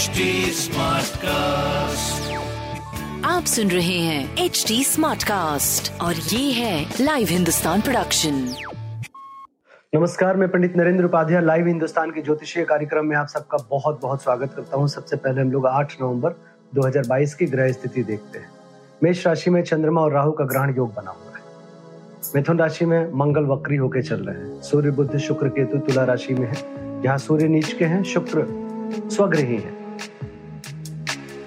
HD Smartcast. आप सुन रहे हैं एच डी स्मार्ट कास्ट और ये है लाइव हिंदुस्तान प्रोडक्शन नमस्कार मैं पंडित नरेंद्र उपाध्याय लाइव हिंदुस्तान के ज्योतिषीय कार्यक्रम में आप सबका बहुत बहुत स्वागत करता हूँ। सबसे पहले हम लोग 8 नवंबर 2022 की ग्रह स्थिति देखते हैं। मेष राशि में चंद्रमा और राहु का ग्रहण योग बना हुआ है। मिथुन राशि में मंगल वक्री होकर चल रहे हैं। सूर्य बुद्ध शुक्र केतु तुला राशि में है। जहाँ सूर्य नीच के हैं शुक्र स्वग्रही है।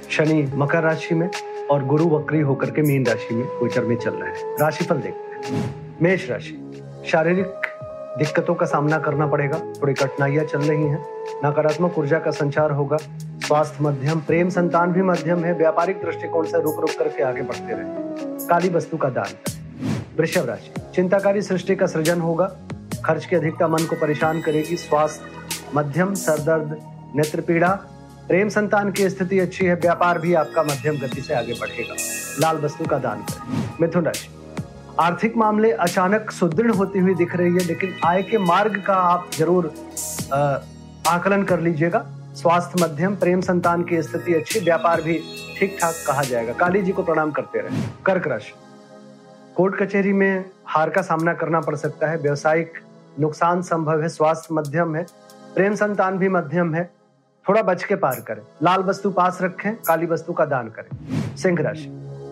शनि मकर राशि में और गुरु वक्री होकर के मीन राशि में, गोचर में चल रहे हैं। राशिफल देखते हैं। मेष राशि, शारीरिक दिक्कतों का सामना करना पड़ेगा। थोड़ी कठिनाइयाँ चल रही हैं। नकारात्मक ऊर्जा का संचार होगा। स्वास्थ्य मध्यम, प्रेम संतान भी मध्यम है। व्यापारिक दृष्टिकोण से रुक रुक करके आगे बढ़ते रहे। काली वस्तु का दान। वृषभ राशि, चिंताकारी सृष्टि का सृजन होगा। खर्च की अधिकता मन को परेशान करेगी। स्वास्थ्य मध्यम, सरदर्द नेत्र पीड़ा प्रेम संतान की स्थिति अच्छी है, व्यापार भी आपका मध्यम गति से आगे बढ़ेगा। लाल वस्तु का दान करें। मिथुन राशि। आर्थिक मामले अचानक सुदृढ़ होती हुई दिख रही है, लेकिन आय के मार्ग का आप ज़रूर आकलन कर लीजिएगा। स्वास्थ्य मध्यम, प्रेम संतान की स्थिति अच्छी, व्यापार भी ठीक ठाक कहा जाएगा। काली जी को प्रणाम करते रहे। कर्क राशि। कोर्ट कचहरी में हार का सामना करना पड़ सकता है। व्यवसायिक नुकसान संभव है, स्वास्थ्य मध्यम है, प्रेम संतान भी मध्यम है। थोड़ा बच के पार करें। लाल वस्तु पास रखें, काली वस्तु का दान करें। सिंह राशि,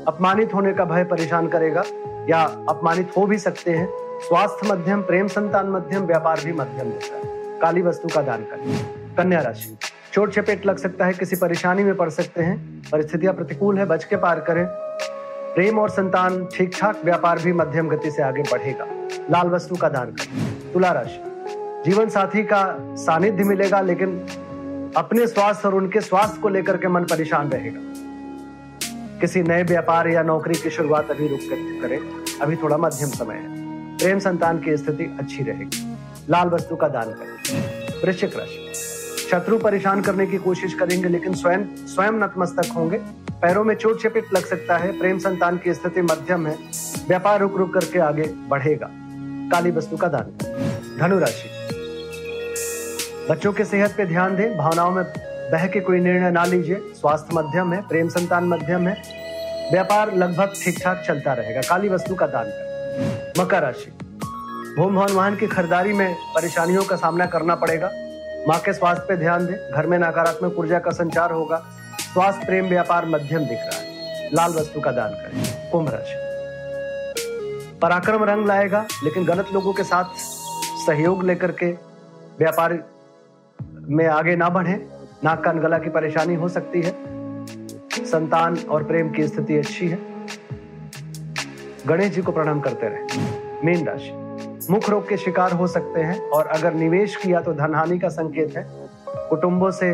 अपमानित होने का भय परेशान करेगा या अपमानित हो भी सकते हैं। स्वास्थ्य मध्यम, प्रेम संतान मध्यम, व्यापार भी मध्यम देता है। काली वस्तु का दान करें। कन्या राशि, चोट चपेट लग सकता है, किसी परेशानी में पड़ सकते हैं। परिस्थितियाँ प्रतिकूल है, बच के पार करें। प्रेम और संतान ठीक ठाक व्यापार भी मध्यम गति से आगे बढ़ेगा। लाल वस्तु का दान करें। तुला राशि जीवन साथी का सानिध्य मिलेगा, लेकिन अपने स्वास्थ्य और उनके स्वास्थ्य को लेकर के मन परेशान रहेगा। किसी नए व्यापार या नौकरी की शुरुआत अभी रुक कर करें। अभी थोड़ा मध्यम समय है। प्रेम संतान की स्थिति अच्छी रहेगी। लाल वस्तु का दान करें। वृश्चिक राशि। शत्रु परेशान करने की कोशिश करेंगे, लेकिन स्वयं स्वयं नतमस्तक होंगे। पैरों में चोट चपेट लग सकता है। प्रेम संतान की स्थिति मध्यम है। व्यापार रुक रुक करके आगे बढ़ेगा। काली वस्तु का दान। करें धनु राशि। बच्चों के सेहत पे ध्यान दें, भावनाओं में बह के कोई निर्णय ना लीजिए। स्वास्थ्य मध्यम है, प्रेम संतान मध्यम है। व्यापार लगभग ठीक ठाक चलता रहेगा। काली वस्तु का दान करें। मकर राशि। भूम भवन वाहन की खरीदारी में परेशानियों का सामना करना पड़ेगा। माँ के स्वास्थ्य पे ध्यान दें। घर में नकारात्मक ऊर्जा का संचार होगा। स्वास्थ्य, प्रेम, व्यापार मध्यम दिख रहा है। लाल वस्तु का दान करें। कुंभ राशि। पराक्रम रंग लाएगा, लेकिन गलत लोगों के साथ सहयोग लेकर के व्यापार में आगे ना बढ़े। नाक कान गला की परेशानी हो सकती है। संतान और प्रेम की स्थिति अच्छी है। गणेश जी को प्रणाम करते रहे। मीन राशि। मुख रोग के शिकार हो सकते हैं और अगर निवेश किया तो धन हानि का संकेत है। कुटुंबों से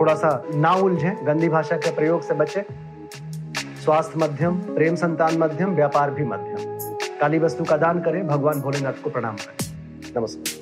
थोड़ा सा ना उलझे। गंदी भाषा के प्रयोग से बचे। स्वास्थ्य मध्यम, प्रेम संतान मध्यम, व्यापार भी मध्यम। काली वस्तु का दान करें। भगवान भोलेनाथ को प्रणाम करें। नमस्कार।